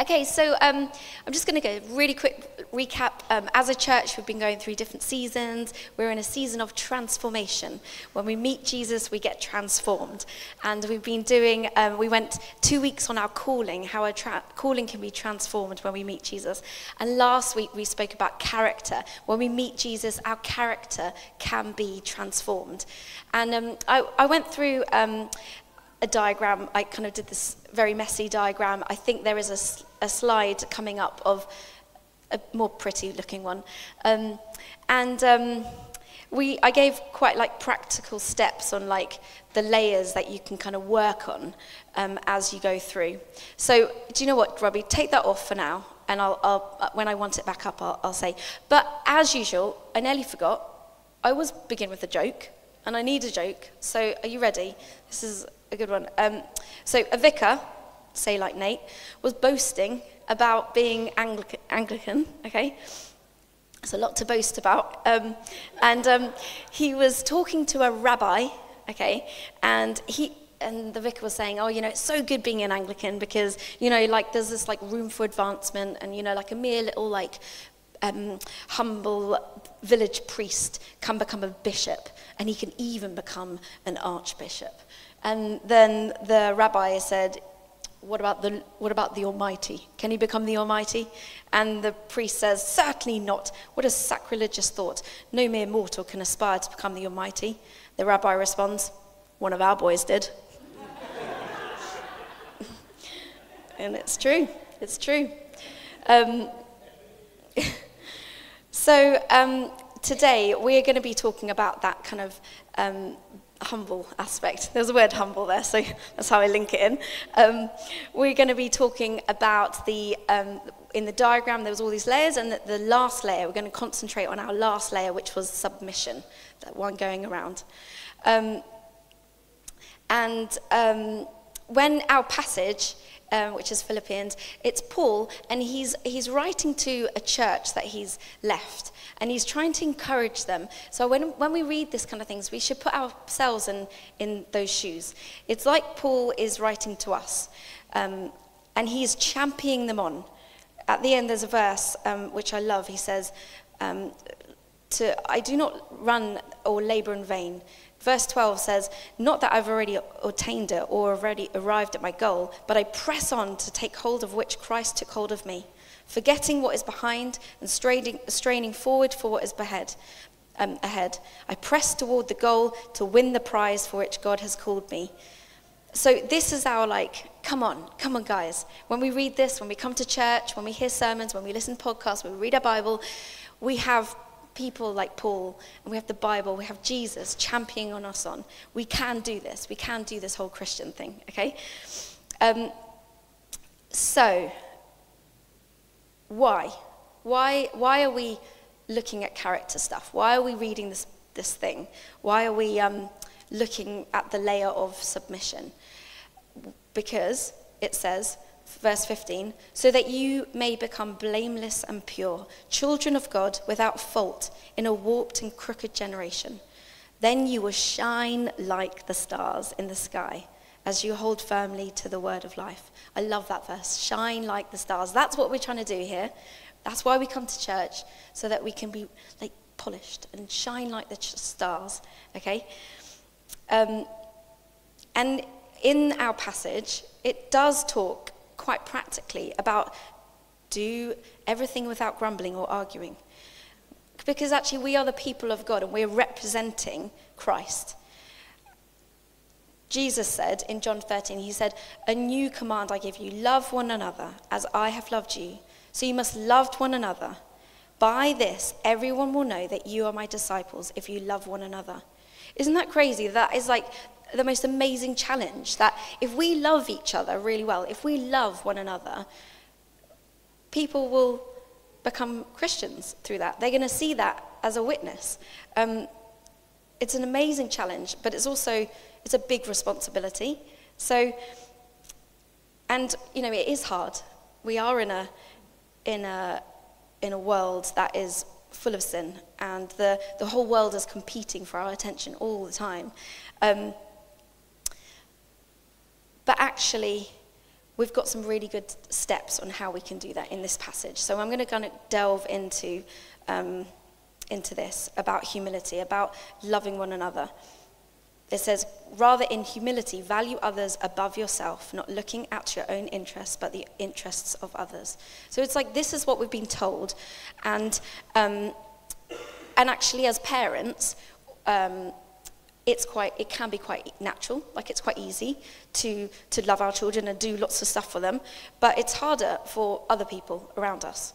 Okay, so um, I'm just going to go really quick recap. Um, as a church, we've been going through different seasons. We're in a season of transformation. When we meet Jesus, we get transformed. And we've been doing, um, we went two weeks on our calling, how our calling can be transformed when we meet Jesus. And last week, we spoke about character. When we meet Jesus, our character can be transformed. And um, I, I, went through um, a diagram. I kind of did this very messy diagram. I think there is a, slide coming up of a more pretty looking one. Um, and um, we, I gave quite like practical steps on like the layers that you can kind of work on um, as you go through. So do you know what, Robbie? Take that off for now. And I'll, I'll uh, when I want it back up, I'll, I'll say. But as usual, I nearly forgot. I always begin with a joke, and I need a joke. So are you ready? This is a good one. Um, so a vicar, say like Nate, was boasting about being Anglican, Anglican okay? It's a lot to boast about. Um, and um, he was talking to a rabbi, okay, and he, and the vicar was saying, oh, you know, it's so good being an Anglican because, you know, like there's this like room for advancement and, you know, like a mere little like um, humble village priest can become a bishop and he can even become an archbishop. And then the rabbi said, what about the, what about the Almighty? Can he become the Almighty? And the priest says, Certainly not. What a sacrilegious thought. No mere mortal can aspire to become the Almighty. The rabbi responds, One of our boys did. and it's true. It's true. Um, so um, today we're going to be talking about that kind of um, humble aspect. There's a word humble there, so that's how I link it in. Um, we're going to be talking about the, um, in the diagram, there was all these layers, and the, the last layer, we're going to concentrate on our last layer, which was submission, that one going around. Um, and um, when our passage um, which is Philippians, it's Paul, and he's, he's writing to a church that he's left and he's trying to encourage them. So when, when we read this kind of things, we should put ourselves in, in those shoes. It's like Paul is writing to us, um, and he's championing them on. At the end, there's a verse um, which I love. He says, um, to, I do not run or labor in vain. Verse 12 says, Not that I've already attained it or already arrived at my goal, but I press on to take hold of which Christ took hold of me forgetting what is behind and straining, straining forward for what is ahead. Um, ahead. I press toward the goal to win the prize for which God has called me. So this is our like, come on, come on, guys. When we read this, when we come to church, when we hear sermons, when we listen to podcasts, when we read our Bible, we have people like Paul, and we have the Bible, we have Jesus championing on us on. We can do this. We can do this whole Christian thing, okay? Um, so, why? Why, why are we looking at character stuff? Why are we reading this, this thing? Why are we um, looking at the layer of submission? Because it says, verse 15, so that you may become blameless and pure, children of God without fault in a warped and crooked generation. Then you will shine like the stars in the sky as you hold firmly to the word of life. I love that verse. Shine like the stars. That's what we're trying to do here. That's why we come to church, so that we can be like polished and shine like the stars. Okay? Um, and in our passage, it does talk quite practically about do everything without grumbling or arguing. Because actually, we are the people of God and we're representing Christ. Jesus said in John 13, He said, A new command I give you love one another as I have loved you. So you must love one another. By this, everyone will know that you are my disciples if you love one another. Isn't that crazy? That is like the most amazing challenge that if we love each other really well, if we love one another, people will become Christians through that. They're going to see that as a witness. Um, it's an amazing challenge, but it's also it's a big responsibility. So, and you know, it is hard. We are in a in a in a world that is full of sin, and the the whole world is competing for our attention all the time. Um, but actually, we've got some really good steps on how we can do that in this passage. So I'm going to kind of delve into, um, into this about humility, about loving one another. It says, rather in humility, value others above yourself, not looking at your own interests, but the interests of others. So it's like this is what we've been told. And, um, and actually, as parents, um, it's quite, it can be quite natural, like it's quite easy to, to love our children and do lots of stuff for them, but it's harder for other people around us.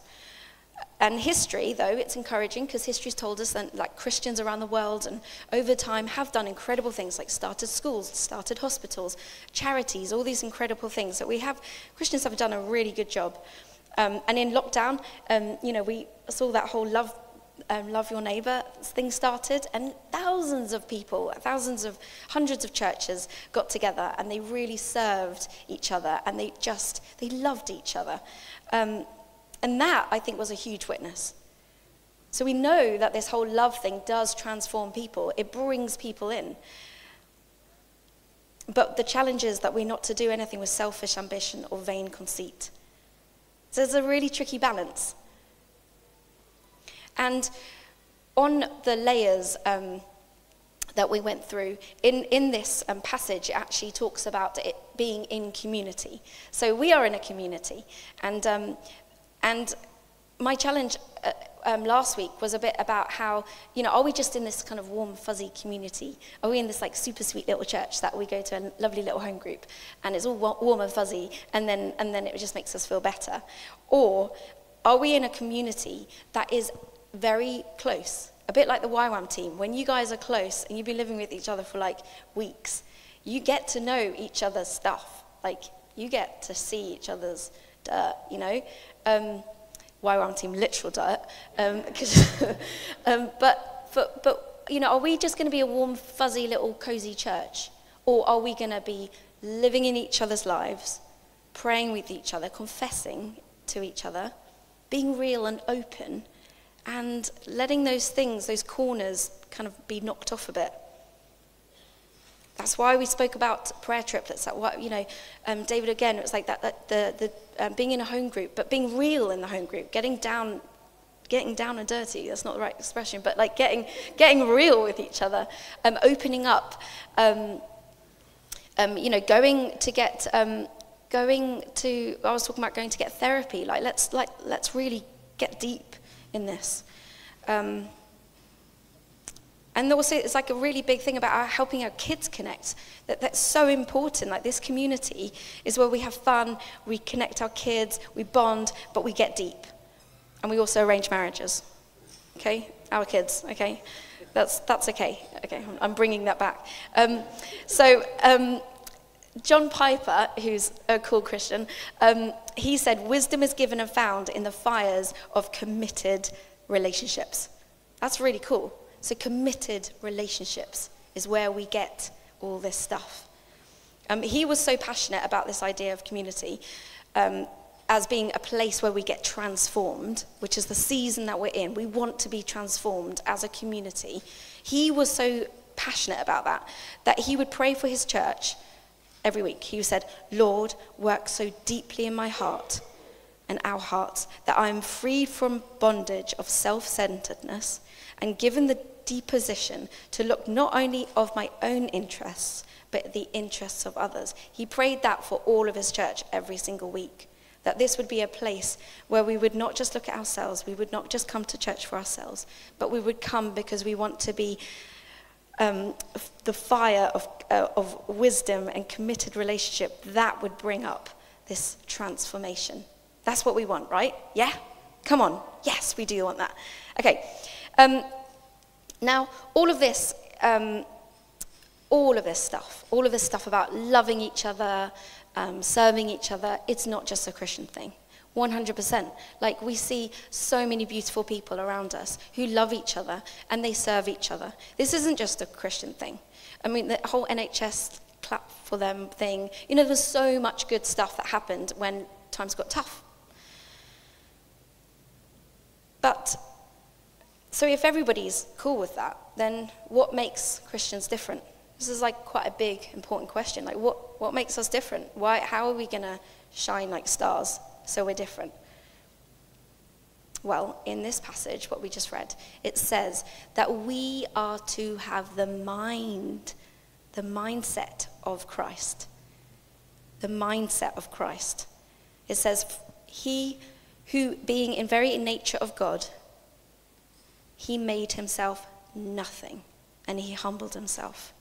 And history, though, it's encouraging because history's told us that like Christians around the world and over time have done incredible things like started schools, started hospitals, charities, all these incredible things that we have. Christians have done a really good job. Um, and in lockdown, um, you know, we saw that whole love um, Love Your Neighbour thing started, and thousands of people, thousands of, hundreds of churches got together and they really served each other and they just, they loved each other. Um, and that, I think, was a huge witness. So we know that this whole love thing does transform people, it brings people in. But the challenge is that we're not to do anything with selfish ambition or vain conceit. So there's a really tricky balance. And on the layers um, that we went through, in, in this um, passage, it actually talks about it being in community. So we are in a community. And, um, and my challenge uh, um, last week was a bit about how, you know, are we just in this kind of warm, fuzzy community? Are we in this like super sweet little church that we go to a lovely little home group and it's all warm and fuzzy and then, and then it just makes us feel better? Or are we in a community that is very close. A bit like the YWAM team. When you guys are close and you've been living with each other for like weeks, you get to know each other's stuff. Like, you get to see each other's dirt, you know? Um, YWAM team, literal dirt. Um, um, but, but, but, you know, are we just going to be a warm, fuzzy little cozy church? Or are we going to be living in each other's lives, praying with each other, confessing to each other, being real and open, and letting those things, those corners, kind of be knocked off a bit. That's why we spoke about prayer triplets. That what you know, um, David again. It was like that, that the the um, being in a home group, but being real in the home group, getting down, getting down and dirty. That's not the right expression, but like getting getting real with each other, um, opening up. Um, um, you know, going to get um, going to. I was talking about going to get therapy. Like let's like let's really get deep in this. Um, and also, it's like a really big thing about our helping our kids connect. That, that's so important. Like this community is where we have fun, we connect our kids, we bond, but we get deep. And we also arrange marriages. Okay? Our kids, okay? That's, that's okay. Okay, I'm bringing that back. Um, so, um, John Piper, who's a cool Christian, um, he said, Wisdom is given and found in the fires of committed relationships. That's really cool. So, committed relationships is where we get all this stuff. Um, he was so passionate about this idea of community um, as being a place where we get transformed, which is the season that we're in. We want to be transformed as a community. He was so passionate about that that he would pray for his church every week. He said, Lord, work so deeply in my heart and our hearts that I am freed from bondage of self centeredness and given the deposition to look not only of my own interests, but the interests of others. He prayed that for all of his church every single week. That this would be a place where we would not just look at ourselves, we would not just come to church for ourselves, but we would come because we want to be um, the fire of, uh, of wisdom and committed relationship, that would bring up this transformation. That's what we want, right? Yeah? Come on. Yes, we do want that. Okay. Um, now, all of this, um, all of this stuff, all of this stuff about loving each other, um, serving each other, it's not just a Christian thing. 100%. Like we see so many beautiful people around us who love each other and they serve each other. This isn't just a Christian thing. I mean, the whole NHS clap for them thing, you know, there's so much good stuff that happened when times got tough. But, so if everybody's cool with that, then what makes Christians different? This is like quite a big, important question. Like, what, what makes us different? Why, how are we going to shine like stars, so we're different. Well, in this passage, what we just read, it says that we are to have the mind, the mindset of Christ. The mindset of Christ. It says, He who, being in very nature of God, he made himself nothing and he humbled himself.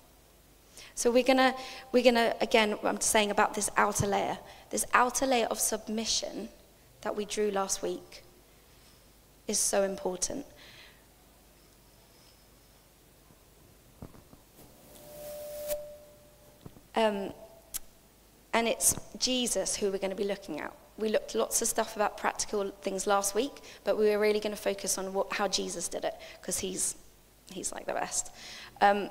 So we're gonna, we're gonna again, I'm saying about this outer layer, this outer layer of submission that we drew last week is so important. Um, and it's Jesus who we're going to be looking at. We looked lots of stuff about practical things last week, but we were really going to focus on what, how Jesus did it because he's, he's like the best. Um,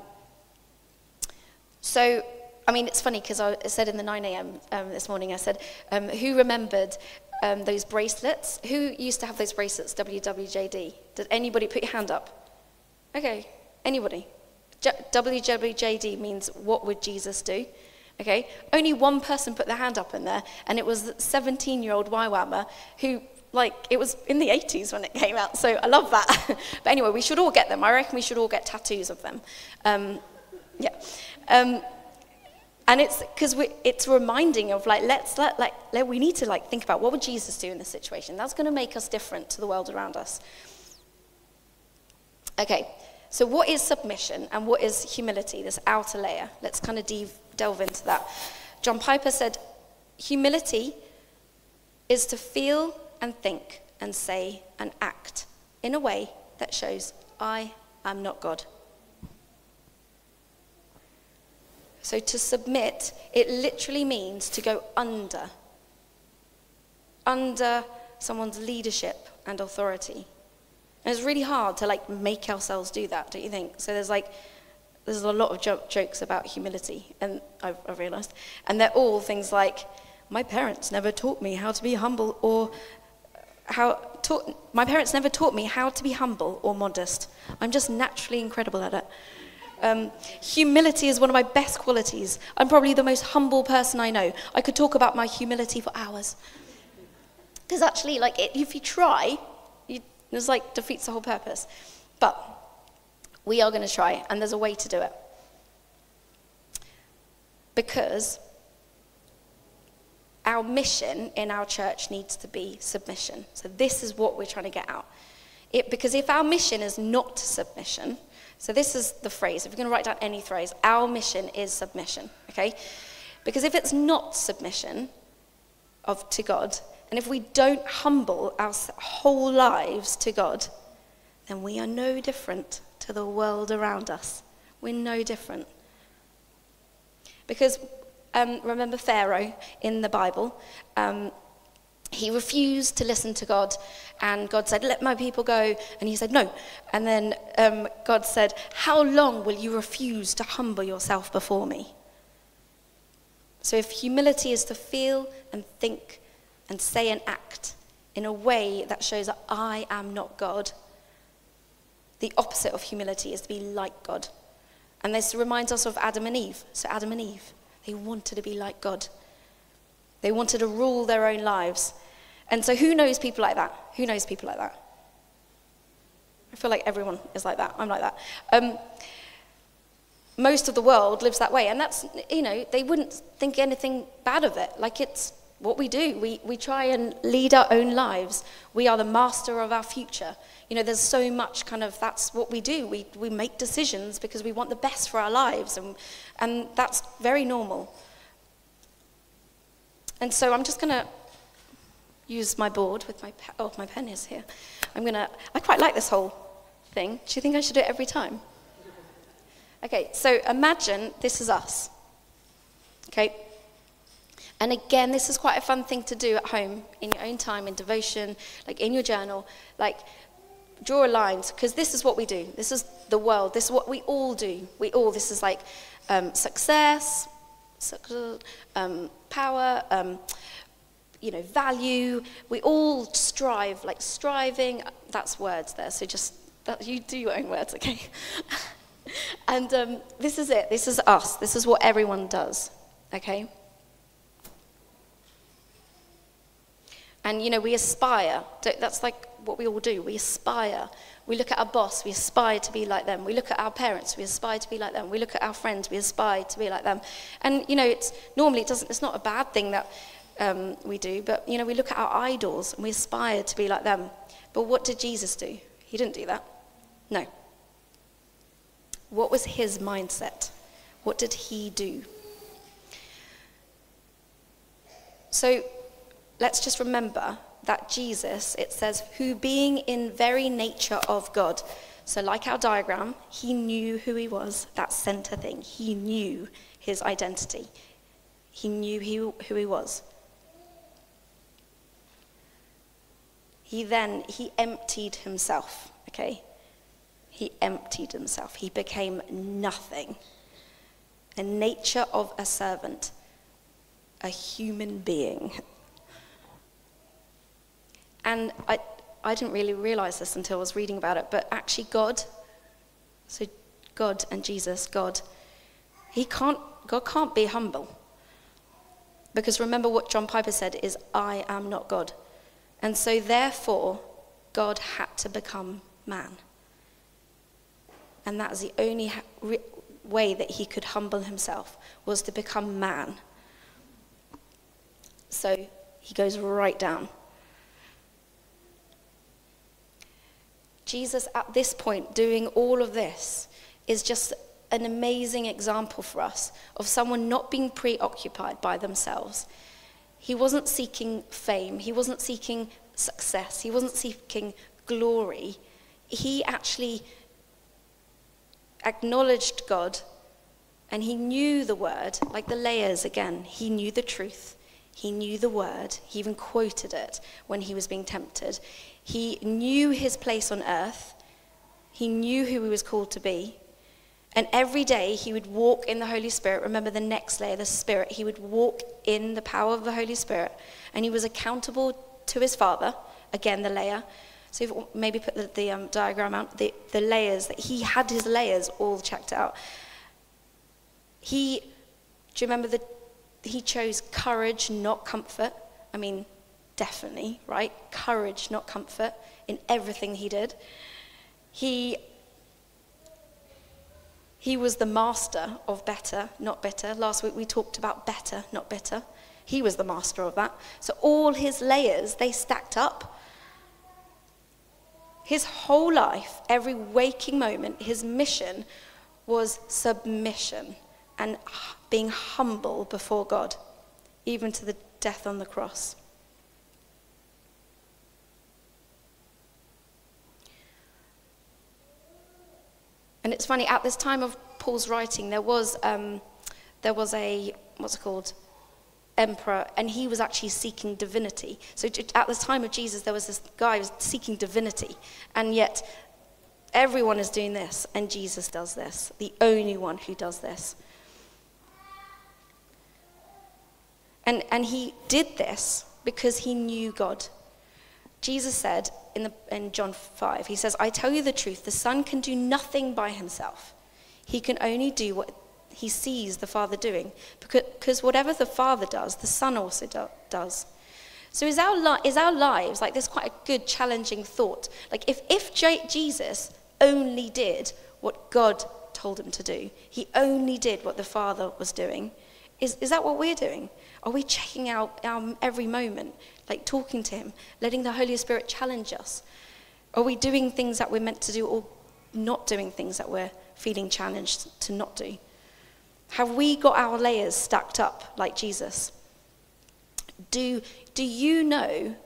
so, I mean, it's funny because I said in the 9 a.m. Um, this morning, I said, um, who remembered um, those bracelets? Who used to have those bracelets, WWJD? Did anybody put your hand up? Okay, anybody? WWJD means what would Jesus do? Okay, only one person put their hand up in there, and it was 17-year-old YWAMer who, like, it was in the 80s when it came out, so I love that. but anyway, we should all get them. I reckon we should all get tattoos of them. Um, yeah. Um, and it's because it's reminding of like let's let like let, we need to like think about what would jesus do in this situation? That's going to make us different to the world around us. Okay. So what is submission and what is humility? This outer layer. Let's kind of de- delve into that. John piper said humility is to feel and think and say and act in a way that shows i am not god So to submit, it literally means to go under, under someone's leadership and authority. And it's really hard to like make ourselves do that, don't you think? So there's like, there's a lot of jo- jokes about humility, and I've, I've realized. And they're all things like, my parents never taught me how to be humble or how taught, my parents never taught me how to be humble or modest. I'm just naturally incredible at it. Um, humility is one of my best qualities. I'm probably the most humble person I know. I could talk about my humility for hours. Because actually, like, it, if you try, you, it's like defeats the whole purpose. But we are going to try, and there's a way to do it. Because our mission in our church needs to be submission. So this is what we're trying to get out. It, because if our mission is not submission, so this is the phrase. If you're going to write down any phrase, our mission is submission, okay? Because if it's not submission of to God, and if we don't humble our whole lives to God, then we are no different to the world around us. We're no different. Because um, remember Pharaoh in the Bible? Um, he refused to listen to God, and God said, Let my people go. And he said, No. And then um, God said, How long will you refuse to humble yourself before me? So, if humility is to feel and think and say and act in a way that shows that I am not God, the opposite of humility is to be like God. And this reminds us of Adam and Eve. So, Adam and Eve, they wanted to be like God. They wanted to rule their own lives. And so, who knows people like that? Who knows people like that? I feel like everyone is like that. I'm like that. Um, most of the world lives that way. And that's, you know, they wouldn't think anything bad of it. Like it's what we do. We, we try and lead our own lives. We are the master of our future. You know, there's so much kind of that's what we do. We, we make decisions because we want the best for our lives. And, and that's very normal. And so I'm just going to use my board with my oh my pen is here. I'm gonna. I quite like this whole thing. Do you think I should do it every time? Okay, so imagine this is us. Okay. And again, this is quite a fun thing to do at home in your own time, in devotion, like in your journal. Like, draw a line, because this is what we do. This is the world. This is what we all do. We all, this is like um, success, um, power, um, you know, value. We all strive, like striving, that's words there, so just, that, you do your own words, okay? and um, this is it, this is us, this is what everyone does, okay? And, you know, we aspire. That's like what we all do. We aspire. We look at our boss, we aspire to be like them. We look at our parents, we aspire to be like them. We look at our friends, we aspire to be like them. And, you know, it's normally it doesn't, it's not a bad thing that um, we do, but, you know, we look at our idols and we aspire to be like them. But what did Jesus do? He didn't do that. No. What was his mindset? What did he do? So let's just remember that Jesus, it says, who being in very nature of God. So, like our diagram, he knew who he was, that center thing. He knew his identity, he knew who he was. He then, he emptied himself, okay? He emptied himself. He became nothing. The nature of a servant, a human being. And I, I didn't really realize this until I was reading about it, but actually, God, so God and Jesus, God, he can't, God can't be humble. Because remember what John Piper said is, I am not God. And so, therefore, God had to become man. And that was the only way that he could humble himself, was to become man. So he goes right down. Jesus, at this point, doing all of this, is just an amazing example for us of someone not being preoccupied by themselves. He wasn't seeking fame, he wasn't seeking success, he wasn't seeking glory. He actually acknowledged God and he knew the word, like the layers again. He knew the truth. He knew the word. He even quoted it when he was being tempted. He knew his place on earth. He knew who he was called to be. And every day he would walk in the Holy Spirit. Remember the next layer, the Spirit. He would walk in the power of the Holy Spirit. And he was accountable to his Father. Again, the layer. So maybe put the, the um, diagram out, the, the layers. That he had his layers all checked out. He, do you remember that he chose courage, not comfort? I mean, definitely, right? Courage, not comfort, in everything he did. He, he was the master of better, not bitter. Last week we talked about better, not bitter. He was the master of that. So all his layers, they stacked up. His whole life, every waking moment, his mission was submission and being humble before God, even to the death on the cross. And it's funny, at this time of Paul's writing, there was, um, there was a, what's it called? Emperor, and he was actually seeking divinity. So at the time of Jesus, there was this guy who was seeking divinity, and yet everyone is doing this, and Jesus does this, the only one who does this. And, and he did this because he knew God. Jesus said in, the, in John 5, he says, I tell you the truth, the Son can do nothing by himself. He can only do what he sees the Father doing. Because whatever the Father does, the Son also do, does. So is our, li- is our lives, like this quite a good challenging thought. Like if, if J- Jesus only did what God told him to do, he only did what the Father was doing, is, is that what we're doing? Are we checking out our every moment, like talking to Him, letting the Holy Spirit challenge us? Are we doing things that we're meant to do or not doing things that we're feeling challenged to not do? Have we got our layers stacked up like Jesus? Do, do you know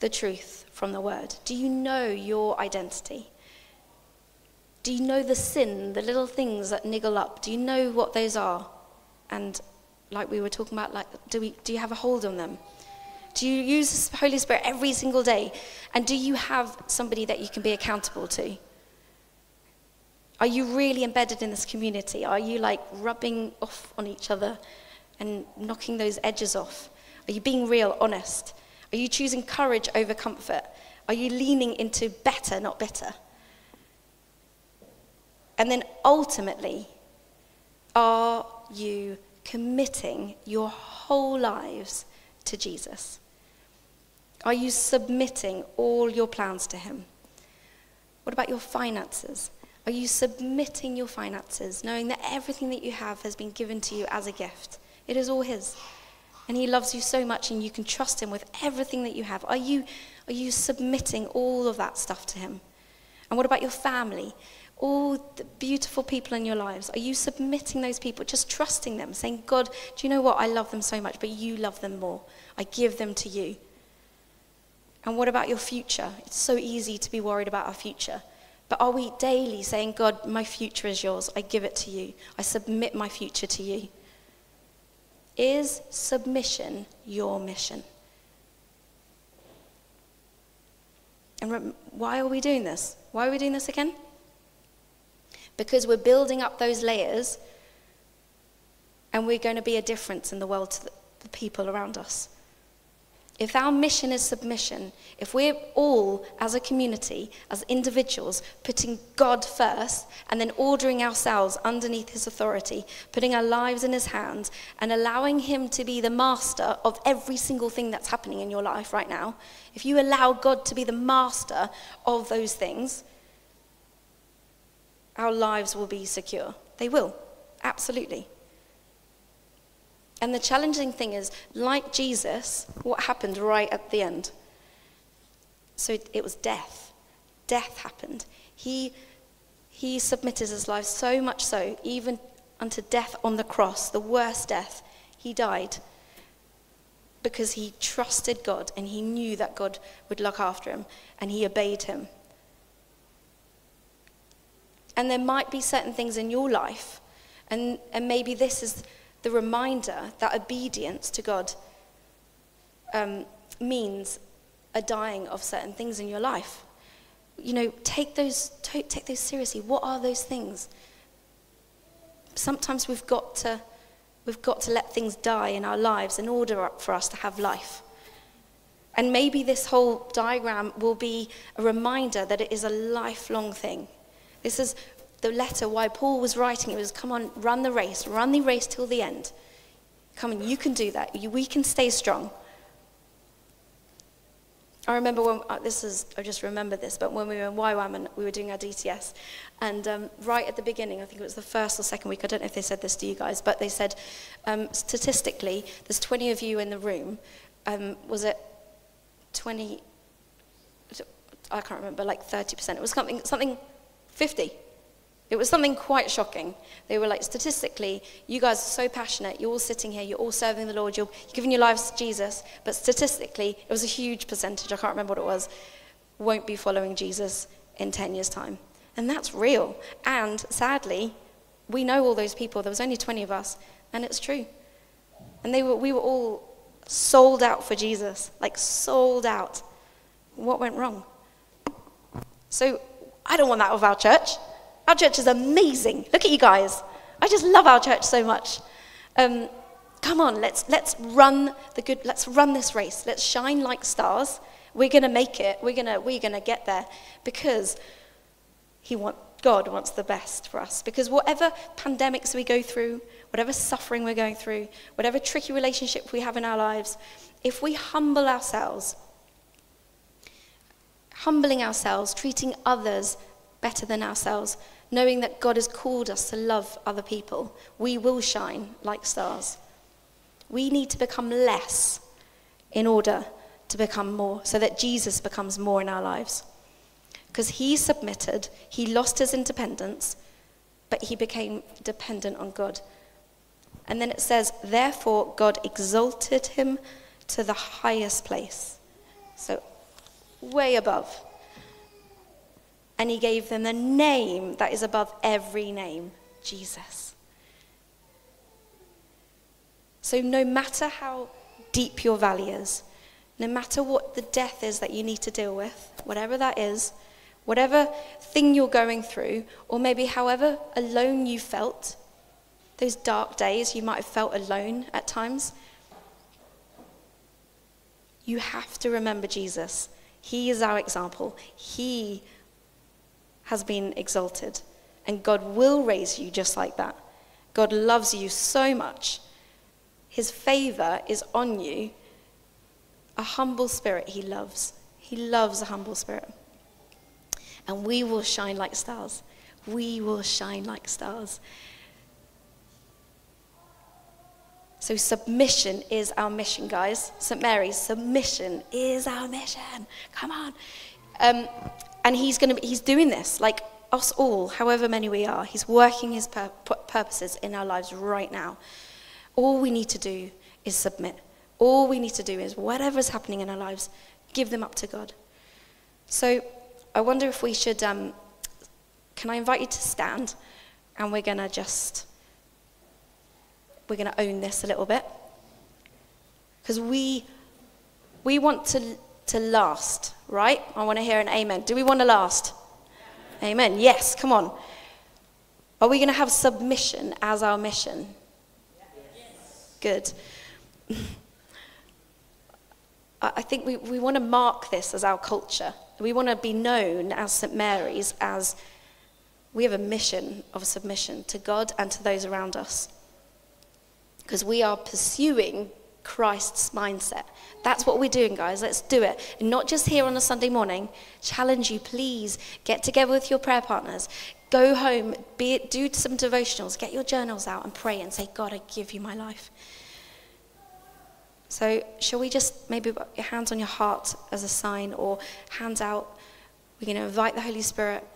the truth from the Word? Do you know your identity? Do you know the sin, the little things that niggle up? Do you know what those are? And like we were talking about, like, do, we, do you have a hold on them? Do you use the Holy Spirit every single day? And do you have somebody that you can be accountable to? Are you really embedded in this community? Are you like rubbing off on each other and knocking those edges off? Are you being real, honest? Are you choosing courage over comfort? Are you leaning into better, not bitter? And then ultimately, are you committing your whole lives to Jesus? Are you submitting all your plans to Him? What about your finances? Are you submitting your finances, knowing that everything that you have has been given to you as a gift? It is all His. And He loves you so much, and you can trust Him with everything that you have. Are you, are you submitting all of that stuff to Him? And what about your family? All the beautiful people in your lives. Are you submitting those people, just trusting them, saying, God, do you know what? I love them so much, but you love them more. I give them to you. And what about your future? It's so easy to be worried about our future. But are we daily saying, God, my future is yours. I give it to you. I submit my future to you? Is submission your mission? And why are we doing this? Why are we doing this again? Because we're building up those layers and we're going to be a difference in the world to the people around us. If our mission is submission, if we're all, as a community, as individuals, putting God first and then ordering ourselves underneath His authority, putting our lives in His hands, and allowing Him to be the master of every single thing that's happening in your life right now, if you allow God to be the master of those things, our lives will be secure. They will, absolutely. And the challenging thing is, like Jesus, what happened right at the end? So it was death. Death happened. He, he submitted his life so much so, even unto death on the cross, the worst death. He died because he trusted God and he knew that God would look after him and he obeyed him. And there might be certain things in your life, and, and maybe this is the reminder that obedience to God um, means a dying of certain things in your life. You know, take those, take those seriously. What are those things? Sometimes we've got to, we've got to let things die in our lives in order for us to have life. And maybe this whole diagram will be a reminder that it is a lifelong thing. This is the letter, why Paul was writing it was, come on, run the race, run the race till the end. Come on, you can do that. We can stay strong. I remember when, uh, this is, I just remember this, but when we were in YWAM and we were doing our DTS, and um, right at the beginning, I think it was the first or second week, I don't know if they said this to you guys, but they said, um, statistically, there's 20 of you in the room. Um, was it 20, I can't remember, like 30%. It was something, something 50. It was something quite shocking. They were like, statistically, you guys are so passionate. You're all sitting here. You're all serving the Lord. You're giving your lives to Jesus. But statistically, it was a huge percentage. I can't remember what it was. Won't be following Jesus in 10 years' time. And that's real. And sadly, we know all those people. There was only 20 of us. And it's true. And they were, we were all sold out for Jesus. Like, sold out. What went wrong? So, I don't want that of our church. Our church is amazing. Look at you guys. I just love our church so much. Um, come on, let's, let's run the good, let's run this race. Let's shine like stars. We're going to make it. We're going to, we're going to get there because he want, God wants the best for us. Because whatever pandemics we go through, whatever suffering we're going through, whatever tricky relationship we have in our lives, if we humble ourselves, humbling ourselves, treating others better than ourselves, knowing that God has called us to love other people, we will shine like stars. We need to become less in order to become more, so that Jesus becomes more in our lives. Because he submitted, he lost his independence, but he became dependent on God. And then it says, therefore, God exalted him to the highest place. So, way above and he gave them the name that is above every name Jesus. So, no matter how deep your valley is, no matter what the death is that you need to deal with, whatever that is, whatever thing you're going through, or maybe however alone you felt, those dark days you might have felt alone at times, you have to remember Jesus. He is our example. He has been exalted. And God will raise you just like that. God loves you so much. His favor is on you. A humble spirit he loves. He loves a humble spirit. And we will shine like stars. We will shine like stars. So, submission is our mission, guys. St. Mary's, submission is our mission. Come on. Um, and he's, gonna, he's doing this, like us all, however many we are. He's working his pur- purposes in our lives right now. All we need to do is submit. All we need to do is, whatever's happening in our lives, give them up to God. So, I wonder if we should. Um, can I invite you to stand? And we're going to just we're going to own this a little bit. Because we, we want to, to last, right? I want to hear an amen. Do we want to last? Amen. Yes, come on. Are we going to have submission as our mission? Yes. Good. I think we, we want to mark this as our culture. We want to be known as St. Mary's as we have a mission of submission to God and to those around us because we are pursuing Christ's mindset. That's what we're doing, guys. Let's do it. And not just here on a Sunday morning. Challenge you, please get together with your prayer partners. Go home, be do some devotionals, get your journals out and pray and say, God, I give you my life. So, shall we just maybe put your hands on your heart as a sign or hands out? We're going to invite the Holy Spirit.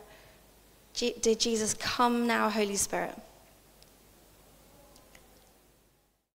Dear Jesus, come now, Holy Spirit.